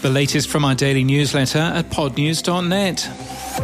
The latest from our daily newsletter at podnews.net.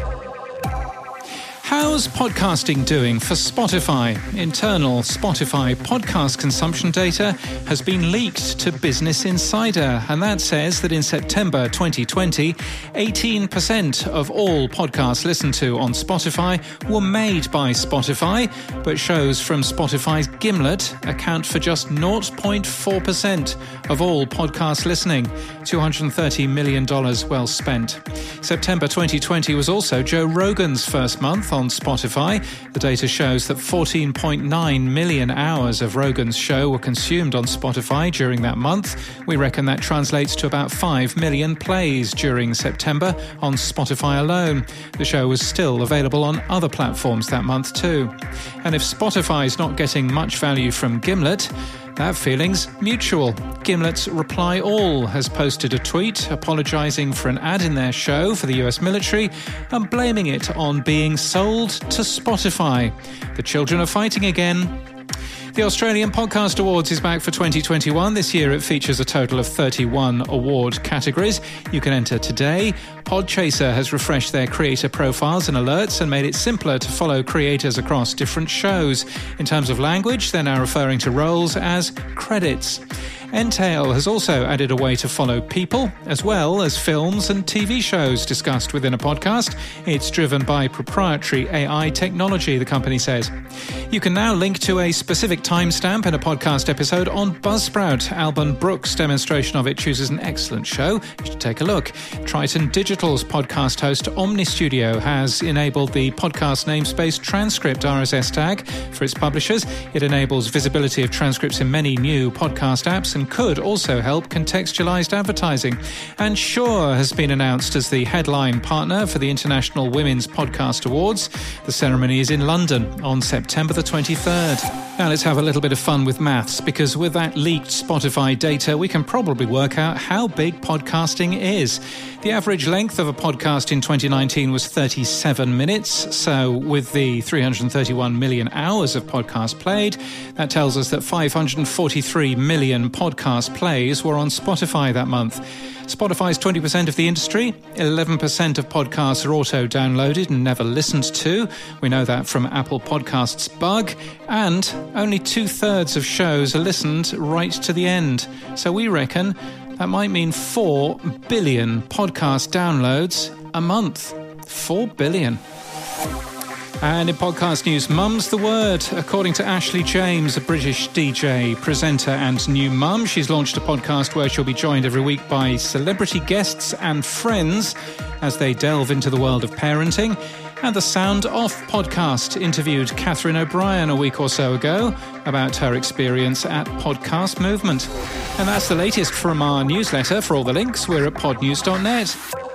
How's podcasting doing for Spotify? Internal Spotify podcast consumption data has been leaked to Business Insider, and that says that in September 2020, 18% of all podcasts listened to on Spotify were made by Spotify, but shows from Spotify's Gimlet account for just 0.4% of all podcast listening. $230 million well spent. September 2020 was also Joe Rogan's first month on Spotify. The data shows that 14.9 million hours of Rogan's show were consumed on Spotify during that month. We reckon that translates to about 5 million plays during September on Spotify alone. The show was still available on other platforms that month too. And if Spotify is not getting much value from Gimlet, that feeling's mutual. Gimlet's Reply All has posted a tweet apologising for an ad in their show for the US military and blaming it on being sold to Spotify. The children are fighting again. The Australian Podcast Awards is back for 2021. This year it features a total of 31 award categories. You can enter today. Podchaser has refreshed their creator profiles and alerts and made it simpler to follow creators across different shows. In terms of language, they're now referring to roles as credits. Entale has also added a way to follow people, as well as films and TV shows discussed within a podcast. It's driven by proprietary AI technology, the company says. You can now link to a specific timestamp in a podcast episode on Buzzsprout. Alban Brooks' demonstration of it chooses an excellent show. You should take a look. Triton Digital's podcast host Omny Studio has enabled the podcast namespace transcript RSS tag for its publishers. It enables visibility of transcripts in many new podcast apps and could also help contextualized advertising. And Shure has been announced as the headline partner for the International Women's Podcast Awards. The ceremony is in London on September the 23rd. Now let's have a little bit of fun with maths because with that leaked Spotify data, we can probably work out how big podcasting is. The average length of a podcast in 2019 was 37 minutes. So, with the 331 million hours of podcast played, that tells us that 543 million podcast plays were on Spotify that month. Spotify's 20% of the industry, 11% of podcasts are auto downloaded and never listened to. We know that from Apple Podcasts Bug. And only two thirds of shows are listened right to the end. So we reckon that might mean 4 billion podcast downloads a month. 4 billion. And in podcast news, Mum's the Word. According to Ashley James, a British DJ, presenter, and new mum, she's launched a podcast where she'll be joined every week by celebrity guests and friends as they delve into the world of parenting. And the Sound Off podcast interviewed Catherine O'Brien a week or so ago about her experience at Podcast Movement. And that's the latest from our newsletter. For all the links, we're at podnews.net.